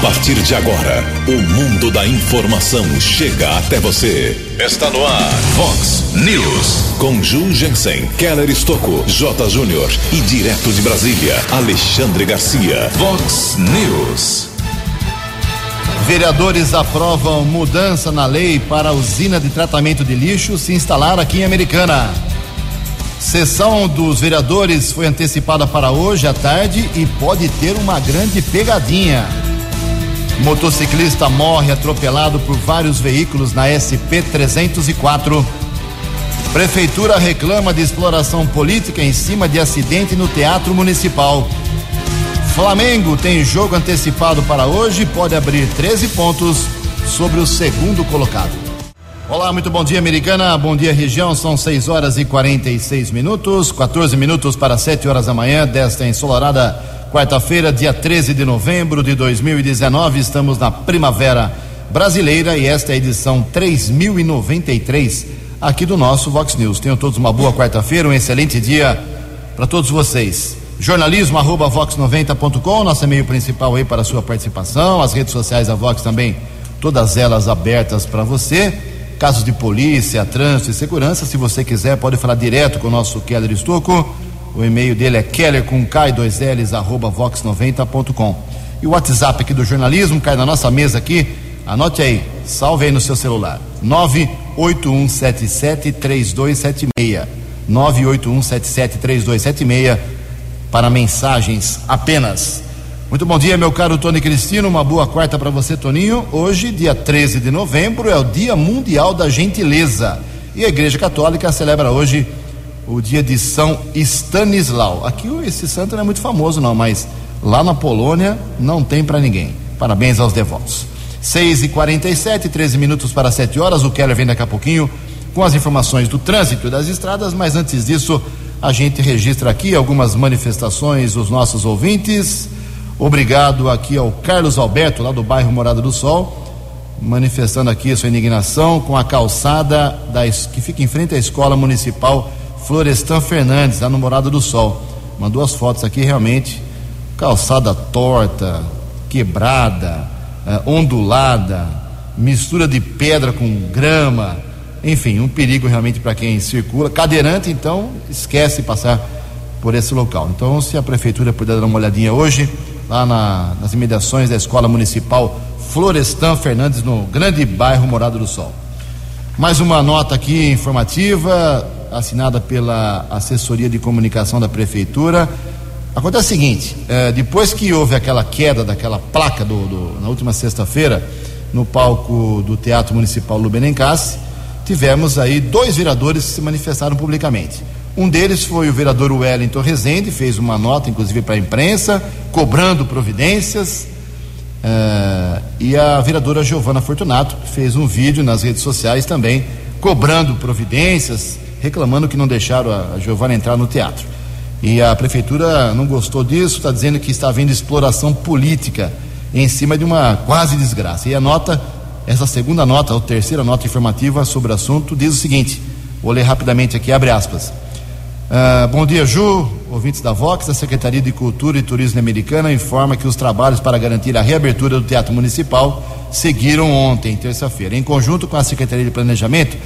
A partir de agora, o mundo da informação chega até você. Está no ar, Fox News. Com Ju Jensen, Keller Estocco, J. Júnior e direto de Brasília, Alexandre Garcia. Fox News. Vereadores aprovam mudança na lei para a usina de tratamento de lixo se instalar aqui em Americana. Sessão dos vereadores foi antecipada para hoje à tarde e pode ter uma grande pegadinha. Motociclista morre atropelado por vários veículos na SP 304. Prefeitura reclama de exploração política em cima de acidente no Teatro Municipal. Flamengo tem jogo antecipado para hoje e pode abrir 13 pontos sobre o segundo colocado. Olá, muito bom dia, Americana. Bom dia, região. São 6 horas e 46 minutos, 14 minutos para 7 horas da manhã desta ensolarada quarta-feira, dia 13 de novembro de 2019. Estamos na primavera brasileira e esta é a edição 3093 aqui do nosso Vox News. Tenham todos uma boa quarta-feira, um excelente dia para todos vocês. Jornalismo arroba vox90.com, nosso e-mail principal aí para a sua participação. As redes sociais da Vox também, todas elas abertas para você casos de polícia, trânsito e segurança. Se você quiser, pode falar direto com o nosso Keller Estocco. O e-mail dele é keller com K2Ls arroba vox90.com. E o WhatsApp aqui do jornalismo cai na nossa mesa aqui. Anote aí, salve aí no seu celular. 981773276. 981773276 para mensagens apenas. Muito bom dia, meu caro Tony Cristino. Uma boa quarta para você, Toninho. Hoje, dia 13 de novembro, é o Dia Mundial da Gentileza. E a Igreja Católica celebra hoje o dia de São Stanislau. Aqui esse santo não é muito famoso, não, mas lá na Polônia não tem para ninguém. Parabéns aos devotos. 6 e 47 13 minutos para 7 horas. O Keller vem daqui a pouquinho com as informações do trânsito e das estradas, mas antes disso, a gente registra aqui algumas manifestações dos nossos ouvintes. Obrigado aqui ao Carlos Alberto, lá do bairro Morada do Sol, manifestando aqui a sua indignação com a calçada da, que fica em frente à Escola Municipal Florestan Fernandes, lá no Morada do Sol. Mandou as fotos aqui, realmente, calçada torta, quebrada, eh, ondulada, mistura de pedra com grama, enfim, um perigo realmente para quem circula. Cadeirante, então, esquece passar por esse local. Então, se a prefeitura puder dar uma olhadinha hoje, lá na, nas imediações da Escola Municipal Florestan Fernandes, no grande bairro Morado do Sol. Mais uma nota aqui informativa, assinada pela assessoria de comunicação da Prefeitura. Acontece o seguinte: eh, depois que houve aquela queda daquela placa do, do na última sexta-feira, no palco do Teatro Municipal Lubenencassi, tivemos aí dois vereadores que se manifestaram publicamente. Um deles foi o vereador Wellington Rezende, fez uma nota, inclusive, para a imprensa, cobrando providências. Uh, e a vereadora Giovana Fortunato fez um vídeo nas redes sociais também, cobrando providências, reclamando que não deixaram a, Giovana entrar no teatro. E a prefeitura não gostou disso, está dizendo que está havendo exploração política em cima de uma quase desgraça. E a nota, essa segunda nota, ou terceira nota informativa sobre o assunto, diz o seguinte: vou ler rapidamente aqui, abre aspas. Uh, bom dia, Ju, ouvintes da Vox. A Secretaria de Cultura e Turismo Americana informa que os trabalhos para garantir a reabertura do Teatro Municipal seguiram ontem, terça-feira. Em conjunto com a Secretaria de Planejamento,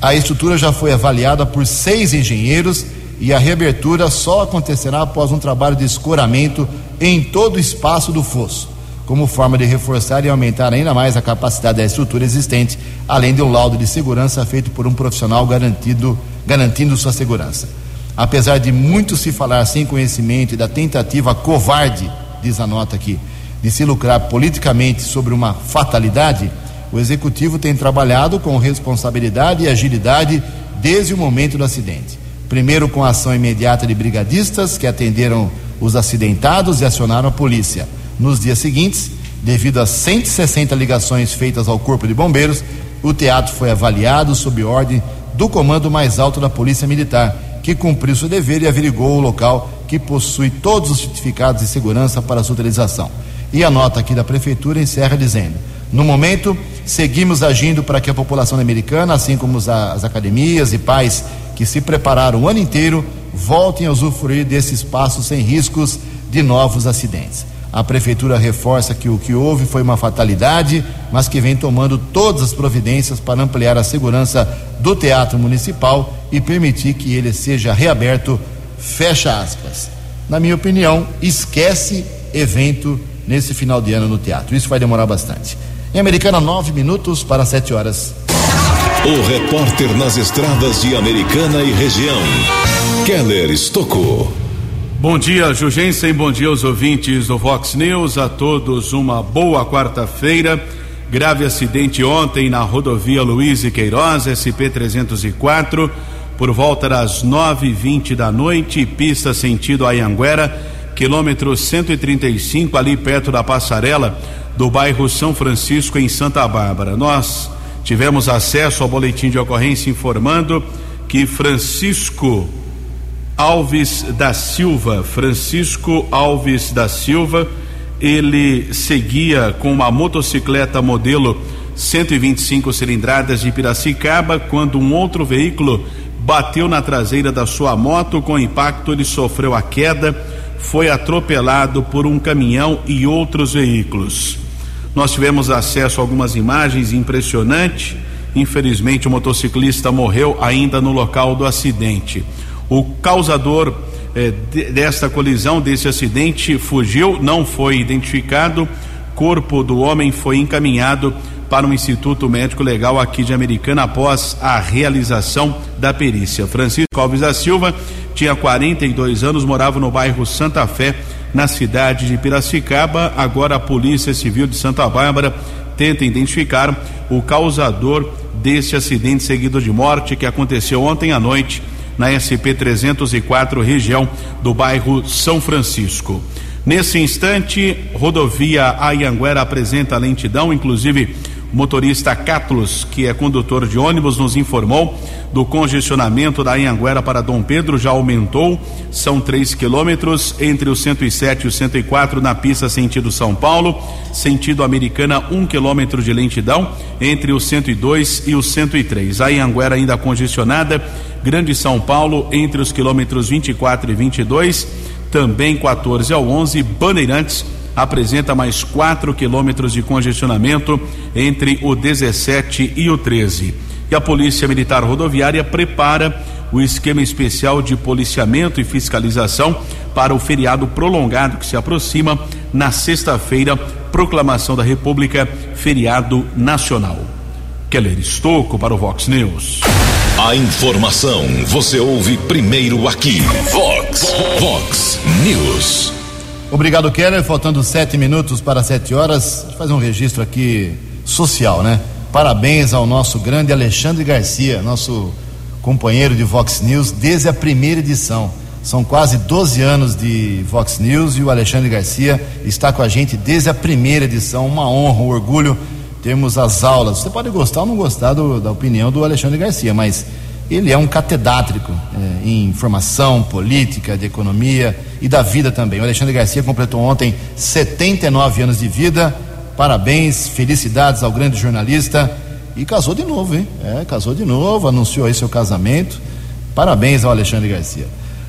a estrutura já foi avaliada por seis engenheiros e a reabertura só acontecerá após um trabalho de escoramento em todo o espaço do fosso, como forma de reforçar e aumentar ainda mais a capacidade da estrutura existente, além de um laudo de segurança feito por um profissional garantido, garantindo sua segurança. Apesar de muito se falar sem conhecimento e da tentativa covarde, diz a nota aqui, de se lucrar politicamente sobre uma fatalidade, o executivo tem trabalhado com responsabilidade e agilidade desde o momento do acidente. Primeiro, com a ação imediata de brigadistas que atenderam os acidentados e acionaram a polícia. Nos dias seguintes, devido a 160 ligações feitas ao Corpo de Bombeiros, o teatro foi avaliado sob ordem do comando mais alto da Polícia Militar que cumpriu seu dever e averigou o local que possui todos os certificados de segurança para sua utilização. E a nota aqui da Prefeitura encerra dizendo: no momento, seguimos agindo para que a população americana, assim como as academias e pais que se prepararam o ano inteiro, voltem a usufruir desse espaço sem riscos de novos acidentes. A prefeitura reforça que o que houve foi uma fatalidade, mas que vem tomando todas as providências para ampliar a segurança do Teatro Municipal e permitir que ele seja reaberto. Fecha aspas. Na minha opinião, esquece evento nesse final de ano no teatro. Isso vai demorar bastante. Em Americana, nove minutos para sete horas. O repórter nas estradas de Americana e região, Keller Estocou. Bom dia, Jugensen. Bom dia aos ouvintes do Vox News. A todos uma boa quarta-feira. Grave acidente ontem na rodovia Luiz e Queiroz, SP 304, por volta das 9h20 da noite, pista sentido Ayanguera, quilômetro 135, ali perto da passarela do bairro São Francisco, em Santa Bárbara. Nós tivemos acesso ao boletim de ocorrência informando que Francisco Alves da Silva, Francisco Alves da Silva, ele seguia com uma motocicleta modelo 125 cilindradas de Piracicaba quando um outro veículo bateu na traseira da sua moto. Com impacto, ele sofreu a queda, foi atropelado por um caminhão e outros veículos. Nós tivemos acesso a algumas imagens impressionantes. Infelizmente, o motociclista morreu ainda no local do acidente. O causador eh, desta colisão, desse acidente, fugiu, não foi identificado. Corpo do homem foi encaminhado para o Instituto Médico Legal aqui de Americana após a realização da perícia. Francisco Alves da Silva tinha 42 anos, morava no bairro Santa Fé, na cidade de Piracicaba. Agora a Polícia Civil de Santa Bárbara tenta identificar o causador desse acidente seguido de morte que aconteceu ontem à noite na SP 304, região do bairro São Francisco. Nesse instante, rodovia Ayanguera apresenta lentidão, inclusive motorista Catlos, que é condutor de ônibus, nos informou do congestionamento da Anhanguera para Dom Pedro já aumentou. São 3 quilômetros entre o 107 e o 104 na pista sentido São Paulo. Sentido Americana, um quilômetro de lentidão entre o 102 e o 103. A Anhanguera ainda congestionada. Grande São Paulo entre os quilômetros 24 e 22. Também 14 ao 11. Bandeirantes apresenta mais 4 quilômetros de congestionamento entre o 17 e o 13. E a Polícia Militar Rodoviária prepara o esquema especial de policiamento e fiscalização para o feriado prolongado que se aproxima na sexta-feira, proclamação da República, feriado nacional. Keller Estocco para o Vox News. A informação você ouve primeiro aqui. Vox, Vox News. Obrigado, Keller. Faltando sete minutos para sete horas, fazer um registro aqui social, né? Parabéns ao nosso grande Alexandre Garcia, nosso companheiro de Vox News desde a primeira edição. São quase 12 anos de Vox News e o Alexandre Garcia está com a gente desde a primeira edição. Uma honra, um orgulho termos as aulas. Você pode gostar ou não gostar do, da opinião do Alexandre Garcia, mas ele é um catedrático é, em informação, política, de economia e da vida também. O Alexandre Garcia completou ontem 79 anos de vida. Parabéns, felicidades ao grande jornalista. E casou de novo, hein? É, casou de novo, anunciou aí seu casamento. Parabéns ao Alexandre Garcia.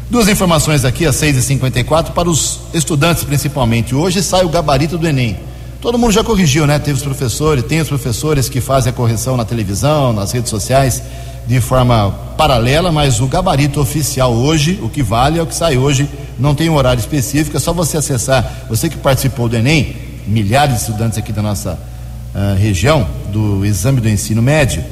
Duas informações aqui, às 6h54, para os estudantes principalmente. Hoje sai o gabarito do Enem. Todo mundo já corrigiu, né? Teve os professores, tem os professores que fazem a correção na televisão, nas redes sociais de forma paralela, mas o gabarito oficial hoje, o que vale é o que sai hoje, não tem um horário específico, é só você acessar, você que participou do Enem, milhares de estudantes aqui da nossa uh, região, do exame do ensino médio,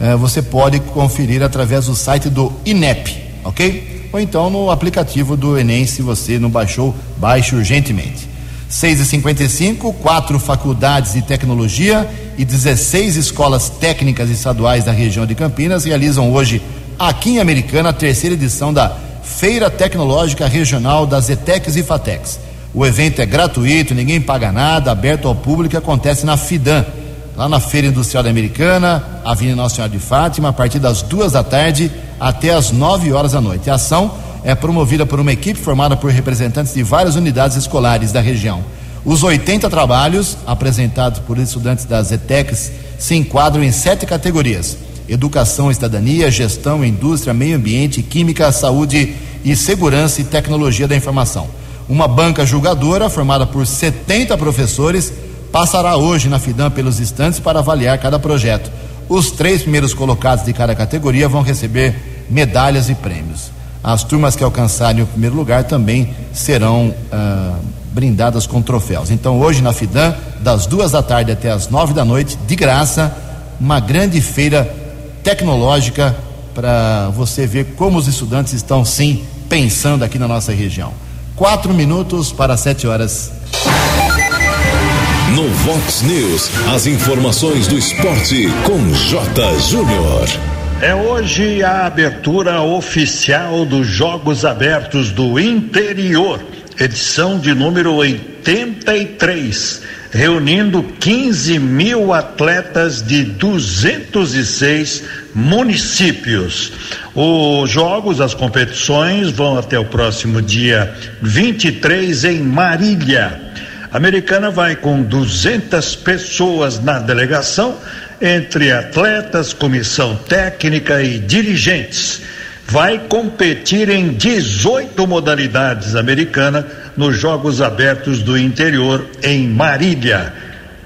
uh, você pode conferir através do site do INEP, ok? Ou então no aplicativo do Enem, se você não baixou, baixe urgentemente. 6 e 55 quatro faculdades de tecnologia e 16 escolas técnicas estaduais da região de Campinas realizam hoje, aqui em Americana, a terceira edição da Feira Tecnológica Regional das ETECs e FATECs. O evento é gratuito, ninguém paga nada, aberto ao público e acontece na FIDAN, lá na Feira Industrial da Americana, Avenida Nossa Senhora de Fátima, a partir das duas da tarde até as nove horas da noite. A ação é promovida por uma equipe formada por representantes de várias unidades escolares da região. Os 80 trabalhos apresentados por estudantes das ETECs se enquadram em sete categorias: educação, cidadania, gestão, indústria, meio ambiente, química, saúde e segurança e tecnologia da informação. Uma banca julgadora, formada por 70 professores, passará hoje na FIDAM pelos estantes para avaliar cada projeto. Os três primeiros colocados de cada categoria vão receber medalhas e prêmios. As turmas que alcançarem o primeiro lugar também serão ah, brindadas com troféus. Então, hoje na FIDAM, das duas da tarde até as nove da noite, de graça, uma grande feira tecnológica para você ver como os estudantes estão sim pensando aqui na nossa região. Quatro minutos para sete horas. No Vox News, as informações do esporte com J. Júnior. É hoje a abertura oficial dos Jogos Abertos do Interior, edição de número 83, reunindo 15 mil atletas de 206 municípios. Os jogos, as competições vão até o próximo dia 23 em Marília. A americana vai com 200 pessoas na delegação, entre atletas, comissão técnica e dirigentes. Vai competir em 18 modalidades americana nos Jogos Abertos do Interior em Marília.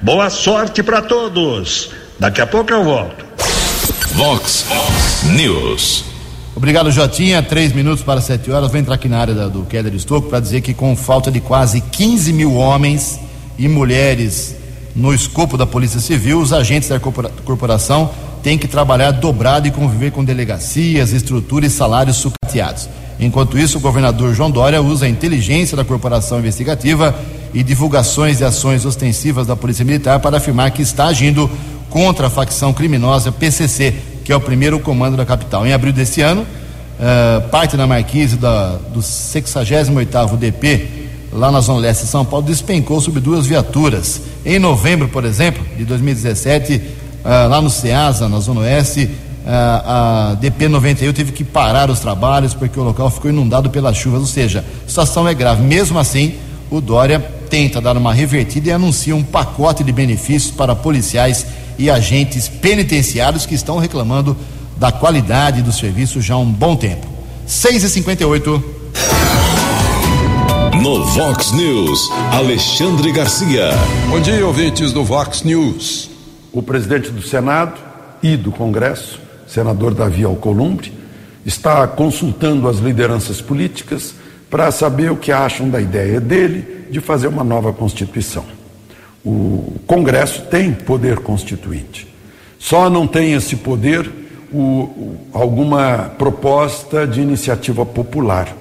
Boa sorte para todos. Daqui a pouco eu volto. Vox News. Obrigado, Jotinha. Três minutos para sete horas. Vou entrar aqui na área da, do Keller Estocco para dizer que, com falta de quase 15 mil homens e mulheres no escopo da Polícia Civil, os agentes da corporação têm que trabalhar dobrado e conviver com delegacias, estruturas e salários sucateados. Enquanto isso, o governador João Dória usa a inteligência da corporação investigativa e divulgações de ações ostensivas da Polícia Militar para afirmar que está agindo contra a facção criminosa PCC, que é o primeiro comando da capital. Em abril desse ano, uh, parte da marquise da, do 68º DP, lá na Zona Leste de São Paulo, despencou sobre duas viaturas. Em novembro, por exemplo, de 2017, uh, eh, lá no Ceasa, na Zona Oeste, uh, a DP 91 teve que parar os trabalhos porque o local ficou inundado pelas chuvas, ou seja, a situação é grave. Mesmo assim, o Dória tenta dar uma revertida e anuncia um pacote de benefícios para policiais e agentes penitenciários que estão reclamando da qualidade do serviço já há um bom tempo. 6 e 58 No Vox News, Alexandre Garcia. Bom dia, ouvintes do Vox News. O presidente do Senado e do Congresso, senador Davi Alcolumbre, está consultando as lideranças políticas para saber o que acham da ideia dele de fazer uma nova Constituição. O Congresso tem poder constituinte. Só não tem esse poder o, o, alguma proposta de iniciativa popular,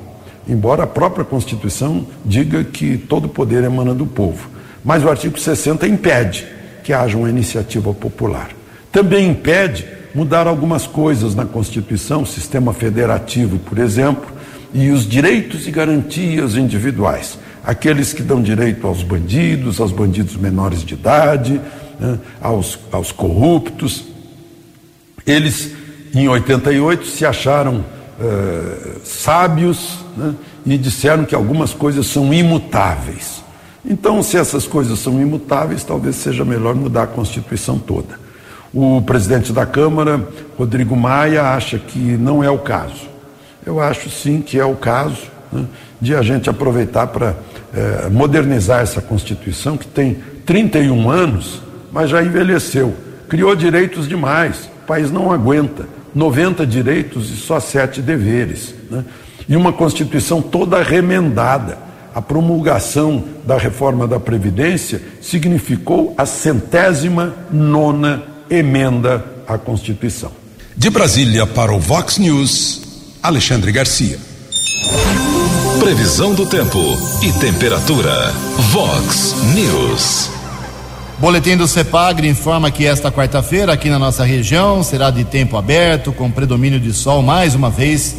embora a própria Constituição diga que todo poder emana do povo. Mas o artigo 60 impede que haja uma iniciativa popular. Também impede mudar algumas coisas na Constituição, sistema federativo, por exemplo, e os direitos e garantias individuais aqueles que dão direito aos bandidos, aos bandidos menores de idade, né, aos, aos corruptos. Eles, em 88, se acharam uh, sábios né, e disseram que algumas coisas são imutáveis. Então, se essas coisas são imutáveis, talvez seja melhor mudar a Constituição toda. O presidente da Câmara, Rodrigo Maia, acha que não é o caso. Eu acho sim que é o caso né, de a gente aproveitar para é, modernizar essa Constituição, que tem 31 anos, mas já envelheceu. Criou direitos demais, o país não aguenta. 90 direitos e só sete deveres. Né? E uma Constituição toda remendada. A promulgação da reforma da Previdência significou a centésima nona emenda à Constituição. De Brasília para o Vox News, Alexandre Garcia. Previsão do tempo e temperatura. Vox News. Boletim do CEPAGRE informa que esta quarta-feira, aqui na nossa região, será de tempo aberto, com predomínio de sol mais uma vez,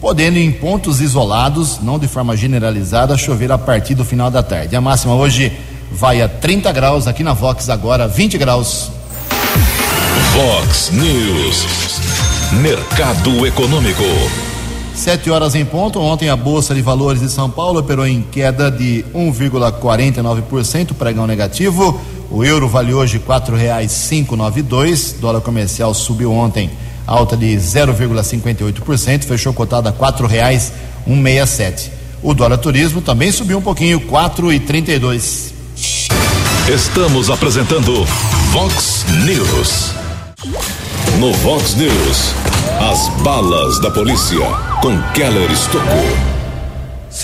podendo em pontos isolados, não de forma generalizada, chover a partir do final da tarde. A máxima hoje vai a 30 graus, aqui na Vox agora 20 graus. Vox News. Mercado Econômico. Sete horas em ponto. Ontem a Bolsa de Valores de São Paulo operou em queda de 1,49%, pregão negativo. O euro vale hoje quatro nove dois. Dólar comercial subiu ontem, alta de 0,58%, fechou cotado a quatro reais um meia sete. O dólar turismo também subiu um pouquinho, 4,32. Estamos apresentando Vox News. No Vox News, as balas da polícia com Keller Estocou.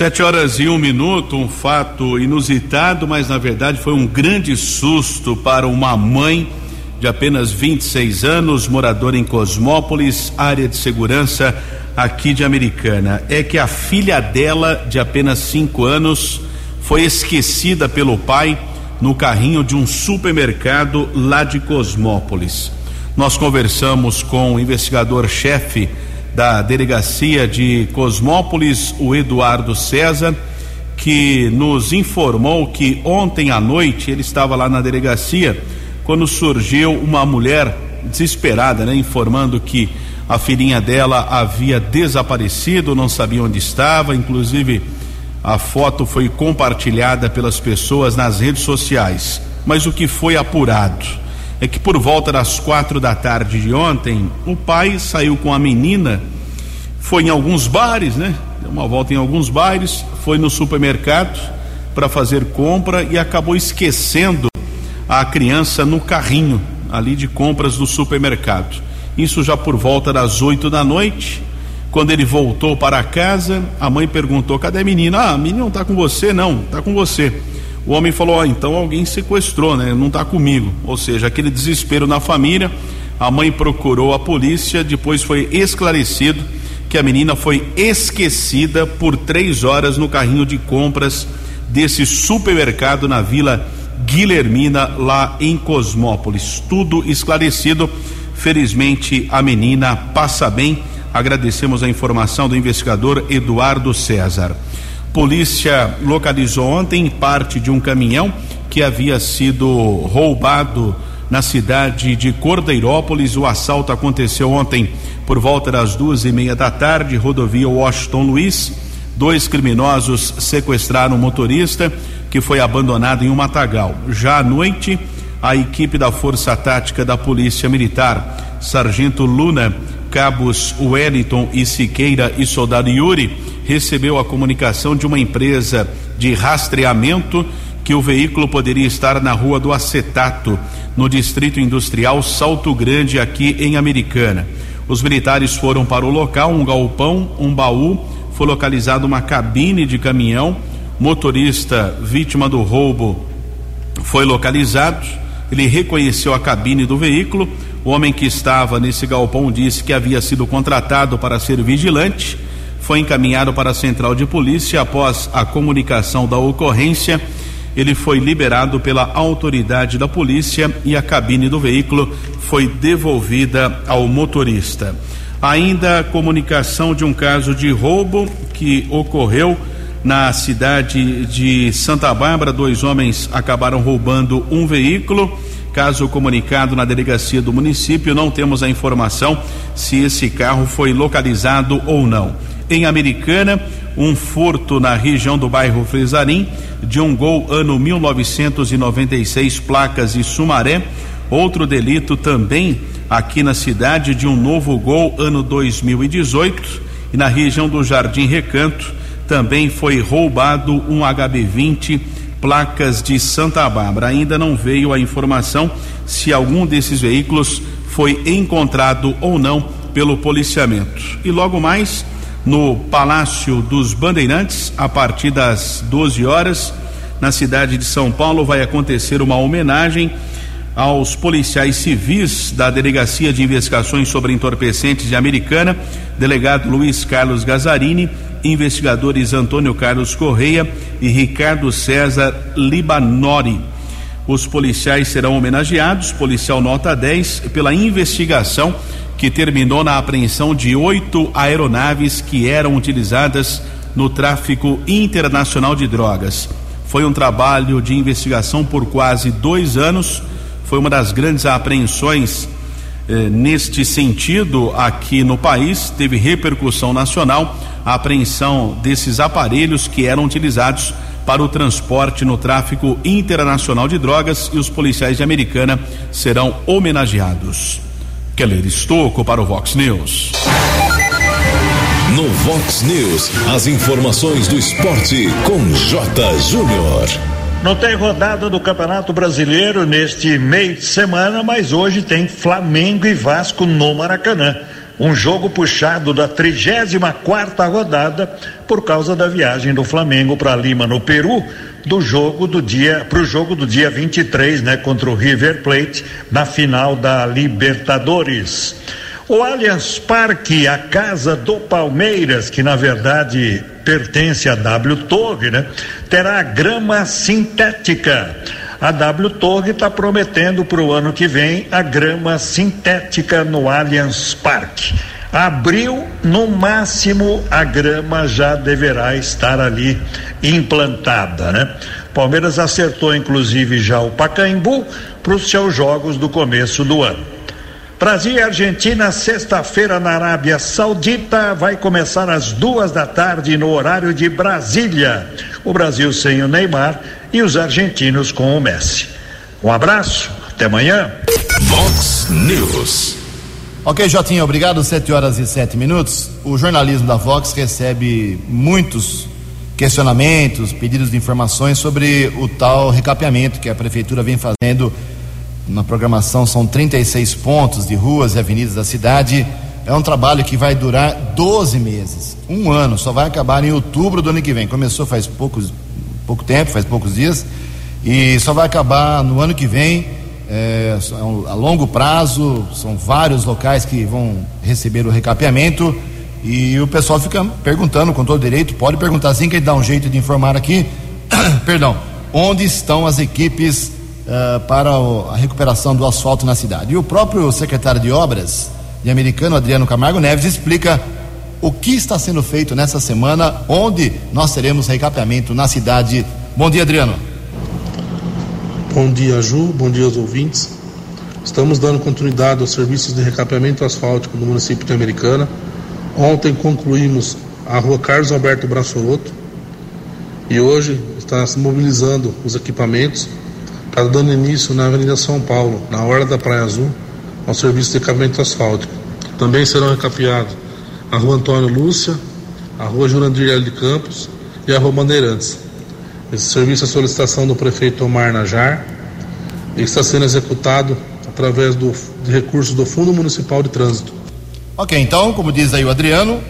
Sete horas e um minuto, um fato inusitado, mas na verdade foi um grande susto para uma mãe de apenas 26 anos, moradora em Cosmópolis, área de segurança aqui de Americana. É que a filha dela, de apenas cinco anos, foi esquecida pelo pai no carrinho de um supermercado lá de Cosmópolis. Nós conversamos com o investigador-chefe da delegacia de Cosmópolis, o Eduardo César, que nos informou que ontem à noite ele estava lá na delegacia quando surgiu uma mulher desesperada, né, informando que a filhinha dela havia desaparecido, não sabia onde estava, inclusive a foto foi compartilhada pelas pessoas nas redes sociais. Mas o que foi apurado é que por volta das quatro da tarde de ontem, o pai saiu com a menina, foi em alguns bares, né? Deu uma volta em alguns bares, foi no supermercado para fazer compra e acabou esquecendo a criança no carrinho ali de compras do supermercado. Isso já por volta das oito da noite. Quando ele voltou para casa, a mãe perguntou: cadê a menina? Ah, a menina não está com você, não, está com você. O homem falou: então alguém sequestrou, né? Não está comigo. Ou seja, aquele desespero na família. A mãe procurou a polícia, depois foi esclarecido que a menina foi esquecida por três horas no carrinho de compras desse supermercado na Vila Guilhermina, lá em Cosmópolis. Tudo esclarecido. Felizmente a menina passa bem. Agradecemos a informação do investigador Eduardo César. Polícia localizou ontem parte de um caminhão que havia sido roubado na cidade de Cordeirópolis. O assalto aconteceu ontem por volta das duas e meia da tarde, rodovia Washington Luiz. Dois criminosos sequestraram o motorista que foi abandonado em um matagal. Já à noite, a equipe da Força Tática da Polícia Militar, Sargento Luna, cabos Wellington e Siqueira e soldado Yuri, recebeu a comunicação de uma empresa de rastreamento que o veículo poderia estar na Rua do Acetato, no Distrito Industrial Salto Grande, aqui em Americana. Os militares foram para o local, um galpão, um baú, foi localizada uma cabine de caminhão, motorista vítima do roubo foi localizado ele reconheceu a cabine do veículo. O homem que estava nesse galpão disse que havia sido contratado para ser vigilante. Foi encaminhado para a central de polícia após a comunicação da ocorrência. Ele foi liberado pela autoridade da polícia e a cabine do veículo foi devolvida ao motorista. Ainda comunicação de um caso de roubo que ocorreu na cidade de Santa Bárbara. Dois homens acabaram roubando um veículo. Caso comunicado na delegacia do município, não temos a informação se esse carro foi localizado ou não. Em Americana, um furto na região do bairro Fresarim, de um gol ano 1996, placas de Sumaré. Outro delito também aqui na cidade de um novo gol ano 2018 e na região do Jardim Recanto também foi roubado um HB20 placas de Santa Bárbara. Ainda não veio a informação se algum desses veículos foi encontrado ou não pelo policiamento. E logo mais, no Palácio dos Bandeirantes, a partir das 12 horas, na cidade de São Paulo, vai acontecer uma homenagem aos policiais civis da Delegacia de Investigações sobre Entorpecentes de Americana, delegado Luiz Carlos Gazarini investigadores Antônio Carlos Correia e Ricardo César Libanori. Os policiais serão homenageados, policial nota 10, pela investigação que terminou na apreensão de oito aeronaves que eram utilizadas no tráfico internacional de drogas. Foi um trabalho de investigação por quase dois anos, foi uma das grandes apreensões eh, neste sentido aqui no país, teve repercussão nacional a apreensão desses aparelhos que eram utilizados para o transporte no tráfico internacional de drogas e os policiais de Americana serão homenageados. Keller Estocco para o Vox News. No Vox News, as informações do esporte com J. Júnior. Não tem rodada do Campeonato Brasileiro neste meio de semana, mas hoje tem Flamengo e Vasco no Maracanã. Um jogo puxado da 34 quarta rodada por causa da viagem do Flamengo para Lima, no Peru, do jogo do dia para o jogo do dia 23, né, contra o River Plate na final da Libertadores. O Allianz Parque, a casa do Palmeiras, que na verdade pertence à W Torre, né? Terá grama sintética. A W Torre está prometendo para o ano que vem a grama sintética no Allianz Parque. Abril, no máximo, a grama já deverá estar ali implantada, né? Palmeiras acertou inclusive já o Pacaembu para os seus jogos do começo do ano. Brasil e Argentina, sexta-feira na Arábia Saudita, vai começar às duas da tarde no horário de Brasília. O Brasil sem o Neymar e os argentinos com o Messi. Um abraço, até amanhã. Vox News. Ok, Jotinha, obrigado. Sete horas e sete minutos. O jornalismo da Vox recebe muitos questionamentos, pedidos de informações sobre o tal recapeamento que a prefeitura vem fazendo na programação são 36 pontos de ruas e avenidas da cidade. É um trabalho que vai durar 12 meses, um ano, só vai acabar em outubro do ano que vem. Começou faz poucos, pouco tempo, faz poucos dias, e só vai acabar no ano que vem. É, a longo prazo, são vários locais que vão receber o recapeamento. E o pessoal fica perguntando com todo direito, pode perguntar assim que ele dá um jeito de informar aqui. Perdão, onde estão as equipes uh, para o, a recuperação do asfalto na cidade. E o próprio secretário de Obras de Americano, Adriano Camargo Neves, explica o que está sendo feito nessa semana, onde nós teremos recapeamento na cidade. Bom dia, Adriano. Bom dia, Ju. Bom dia aos ouvintes. Estamos dando continuidade aos serviços de recapeamento asfáltico no município de Americana. Ontem concluímos a rua Carlos Alberto Braçoroto e hoje está se mobilizando os equipamentos está dando início na Avenida São Paulo, na hora da Praia Azul, ao serviço de acabamento asfáltico. Também serão recapeados a Rua Antônio Lúcia, a Rua Jurandir de Campos e a Rua Bandeirantes. Esse serviço é solicitação do prefeito Omar Najar e está sendo executado através do, de recursos do Fundo Municipal de Trânsito. Ok, então, como diz aí o Adriano,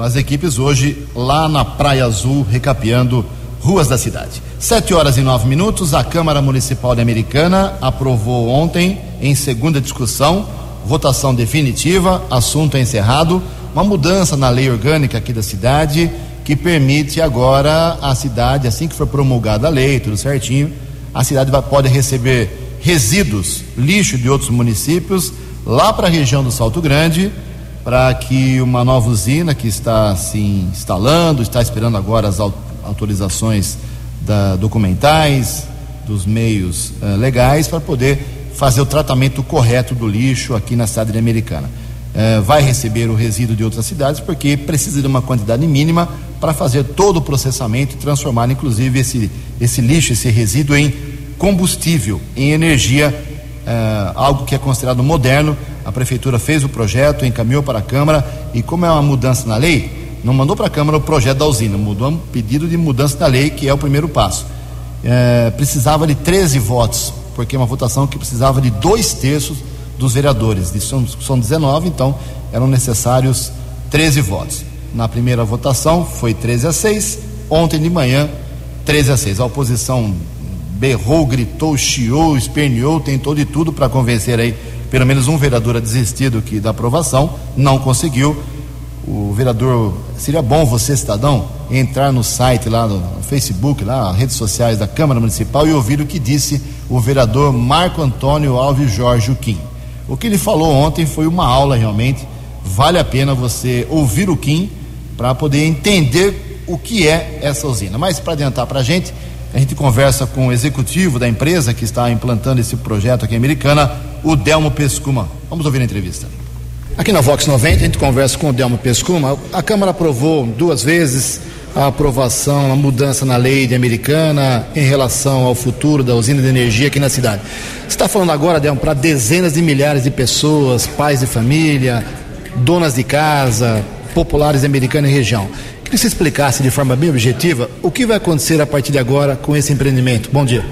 as equipes hoje lá na Praia Azul recapeando ruas da cidade. Sete horas e nove minutos, a Câmara Municipal de Americana aprovou ontem, em segunda discussão, votação definitiva, assunto encerrado, uma mudança na lei orgânica aqui da cidade que permite agora a cidade, assim que for promulgada a lei, tudo certinho, a cidade vai, pode receber resíduos, lixo de outros municípios lá para a região do Salto Grande, para que uma nova usina que está se instalando, está esperando agora as autorizações da, documentais, dos meios uh, legais, para poder fazer o tratamento correto do lixo aqui na cidade americana. Uh, vai receber o resíduo de outras cidades, porque precisa de uma quantidade mínima para fazer todo o processamento e transformar, inclusive, esse, esse lixo, esse resíduo, em combustível, em energia, uh, algo que é considerado moderno. A prefeitura fez o projeto, encaminhou para a Câmara, e como é uma mudança na lei, não mandou para a Câmara o projeto da usina, mudou um pedido de mudança da lei, que é o primeiro passo. É, precisava de 13 votos, porque é uma votação que precisava de dois terços dos vereadores. São, são 19, então eram necessários 13 votos. Na primeira votação foi 13 a 6, ontem de manhã 13 a 6. A oposição berrou, gritou, chiou, esperneou, tentou de tudo para convencer aí pelo menos um vereador a desistir do que da aprovação, não conseguiu o vereador, seria bom você, cidadão, entrar no site lá, no Facebook, lá, redes sociais da Câmara Municipal e ouvir o que disse o vereador Marco Antônio Alves Jorge Kim. O que ele falou ontem foi uma aula realmente, vale a pena você ouvir o Kim para poder entender o que é essa usina. Mas para adiantar para a gente, a gente conversa com o executivo da empresa que está implantando esse projeto aqui Americana, o Delmo Pescuma. Vamos ouvir a entrevista. Aqui na Vox 90 a gente conversa com o Delmo Pescuma. A Câmara aprovou duas vezes a aprovação, a mudança na lei americana em relação ao futuro da usina de energia aqui na cidade. Você está falando agora, Delmo, para dezenas de milhares de pessoas, pais de família, donas de casa, populares americana e região. Queria que você explicasse de forma bem objetiva o que vai acontecer a partir de agora com esse empreendimento. Bom dia.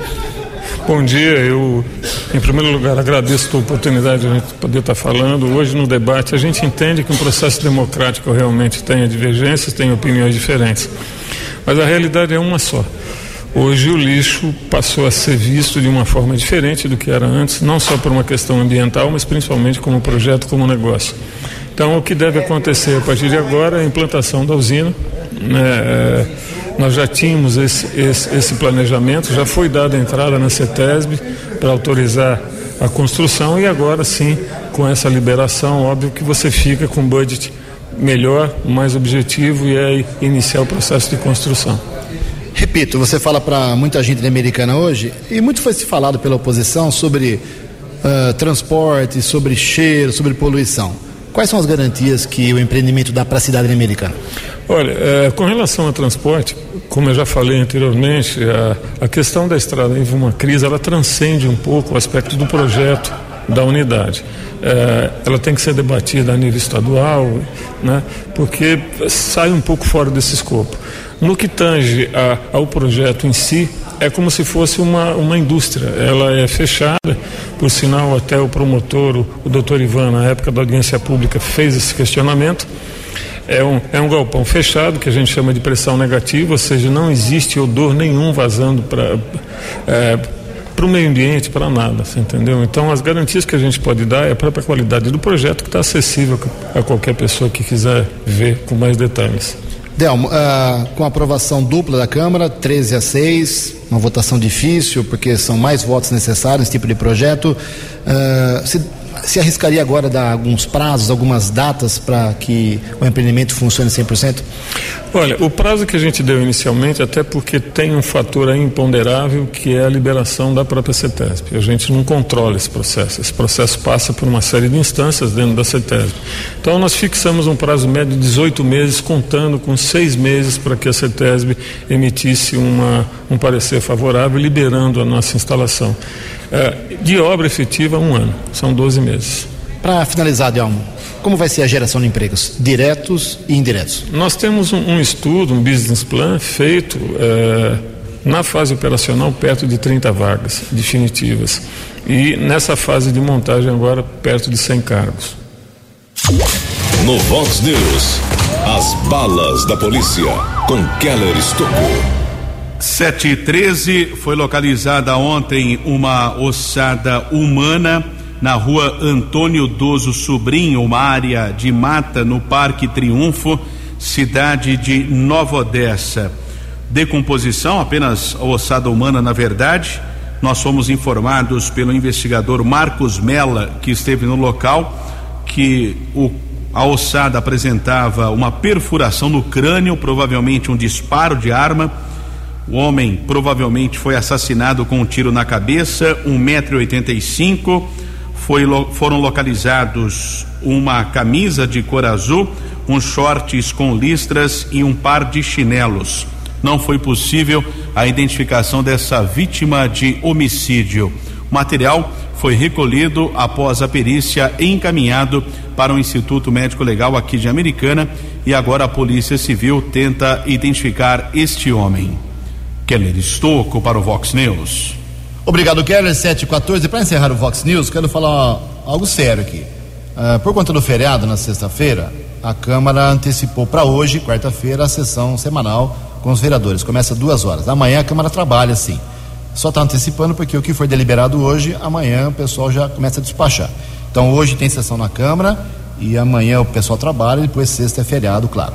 Bom dia, eu em primeiro lugar agradeço a oportunidade de a gente poder estar falando. Hoje no debate a gente entende que um processo democrático realmente tem divergências, tem opiniões diferentes, mas a realidade é uma só. Hoje o lixo passou a ser visto de uma forma diferente do que era antes, não só por uma questão ambiental, mas principalmente como projeto, como negócio. Então o que deve acontecer a partir de agora é a implantação da usina. Né, é, nós já tínhamos esse, esse, esse planejamento, já foi dada entrada na CETESB para autorizar a construção e agora sim, com essa liberação, óbvio que você fica com um budget melhor, mais objetivo e é iniciar o processo de construção. Repito, você fala para muita gente americana hoje, e muito foi se falado pela oposição sobre uh, transporte, sobre cheiro, sobre poluição. Quais são as garantias que o empreendimento dá para a cidade americana? Olha, é, com relação ao transporte, como eu já falei anteriormente, a, a questão da estrada em uma crise, ela transcende um pouco o aspecto do projeto da unidade. É, ela tem que ser debatida a nível estadual, né, porque sai um pouco fora desse escopo. No que tange a, ao projeto em si, é como se fosse uma, uma indústria. Ela é fechada, por sinal, até o promotor, o, o doutor Ivan, na época da audiência pública, fez esse questionamento. É um, é um galpão fechado, que a gente chama de pressão negativa, ou seja, não existe odor nenhum vazando para. É, para o meio ambiente, para nada, entendeu? Então, as garantias que a gente pode dar é a própria qualidade do projeto que está acessível a qualquer pessoa que quiser ver com mais detalhes. Delmo, uh, com aprovação dupla da Câmara, 13 a 6, uma votação difícil, porque são mais votos necessários nesse tipo de projeto. Uh, se se arriscaria agora dar alguns prazos, algumas datas para que o empreendimento funcione 100%? Olha, o prazo que a gente deu inicialmente, até porque tem um fator imponderável que é a liberação da própria CETESB. A gente não controla esse processo. Esse processo passa por uma série de instâncias dentro da CETESB. Então nós fixamos um prazo médio de 18 meses, contando com seis meses para que a CETESB emitisse uma, um parecer favorável, liberando a nossa instalação. É, de obra efetiva, um ano, são 12 meses. Para finalizar, Delmo, como vai ser a geração de empregos, diretos e indiretos? Nós temos um, um estudo, um business plan feito é, na fase operacional perto de 30 vagas definitivas e nessa fase de montagem agora perto de 100 cargos. No Vox News, as balas da polícia com Keller Estocou. 7 e 13 foi localizada ontem uma ossada humana na rua Antônio Doso Sobrinho, uma área de mata no Parque Triunfo, cidade de Nova Odessa. Decomposição, apenas ossada humana, na verdade. Nós fomos informados pelo investigador Marcos Mella, que esteve no local, que o, a ossada apresentava uma perfuração no crânio, provavelmente um disparo de arma o homem provavelmente foi assassinado com um tiro na cabeça, 1,85m. Foi, foram localizados uma camisa de cor azul, uns shorts com listras e um par de chinelos. Não foi possível a identificação dessa vítima de homicídio. O material foi recolhido após a perícia e encaminhado para o Instituto Médico Legal aqui de Americana e agora a Polícia Civil tenta identificar este homem. Keller Estocco para o Vox News. Obrigado, Keller. 714. Para encerrar o Vox News, quero falar algo sério aqui. Uh, por conta do feriado na sexta-feira, a Câmara antecipou para hoje, quarta-feira, a sessão semanal com os vereadores. Começa duas horas. Amanhã a Câmara trabalha, sim. Só está antecipando porque o que foi deliberado hoje, amanhã o pessoal já começa a despachar. Então hoje tem sessão na Câmara e amanhã o pessoal trabalha e depois sexta é feriado, claro.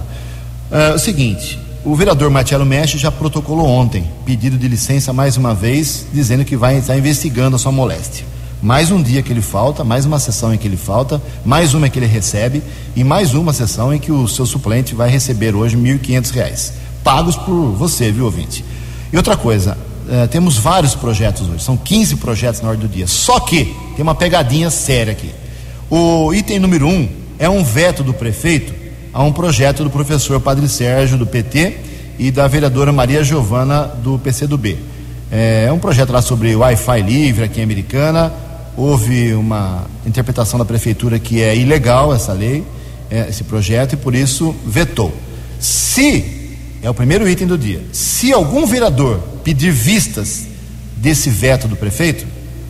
Uh, o seguinte, o vereador Marcelo Mestre já protocolou ontem pedido de licença mais uma vez, dizendo que vai estar investigando a sua moléstia. Mais um dia que ele falta, mais uma sessão em que ele falta, mais uma que ele recebe e mais uma sessão em que o seu suplente vai receber hoje R$ 1.500, pagos por você, viu, ouvinte? E outra coisa, eh, temos vários projetos hoje, são 15 projetos na ordem do dia. Só que tem uma pegadinha séria aqui. O item número um é um veto do prefeito a um projeto do professor Padre Sérgio, do PT, e da vereadora Maria Giovana, do PCdoB. É, é um projeto lá sobre Wi-Fi livre aqui em Americana. Houve uma interpretação da prefeitura que é ilegal essa lei é, esse projeto e por isso vetou. Se, é o primeiro item do dia, se algum vereador pedir vistas desse veto do prefeito,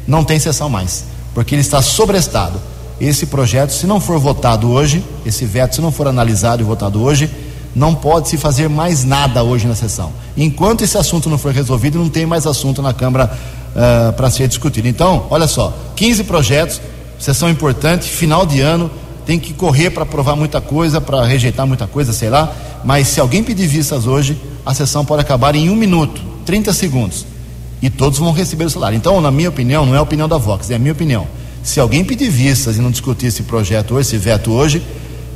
não tem sessão mais, porque ele está sobrestado. Esse projeto, se não for votado hoje, esse veto, se não for analisado e votado hoje, não pode se fazer mais nada hoje na sessão. Enquanto esse assunto não for resolvido, não tem mais assunto na Câmara uh, para ser discutido. Então, olha só, 15 projetos, sessão importante, final de ano, tem que correr para aprovar muita coisa, para rejeitar muita coisa, sei lá. Mas se alguém pedir vistas hoje, a sessão pode acabar em um minuto, 30 segundos. E todos vão receber o salário. Então, na minha opinião, não é a opinião da Vox, é a minha opinião. Se alguém pedir vistas e não discutir esse projeto hoje, esse veto hoje,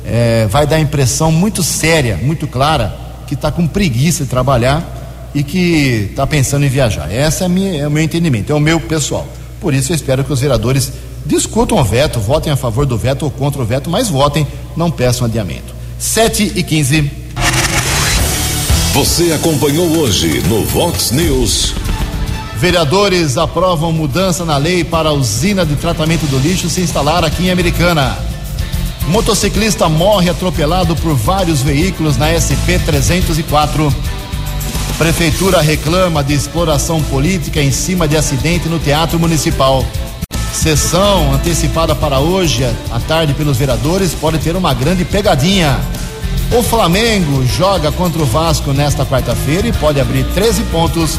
é, vai dar a impressão muito séria, muito clara, que está com preguiça de trabalhar e que está pensando em viajar. Esse é, minha, é o meu entendimento, é o meu pessoal. Por isso eu espero que os vereadores discutam o veto, votem a favor do veto ou contra o veto, mas votem, não peçam adiamento. 7 e 15. Você acompanhou hoje no Vox News. Vereadores aprovam mudança na lei para a usina de tratamento do lixo se instalar aqui em Americana. Motociclista morre atropelado por vários veículos na SP 304. Prefeitura reclama de exploração política em cima de acidente no Teatro Municipal. Sessão antecipada para hoje à tarde pelos vereadores pode ter uma grande pegadinha. O Flamengo joga contra o Vasco nesta quarta-feira e pode abrir 13 pontos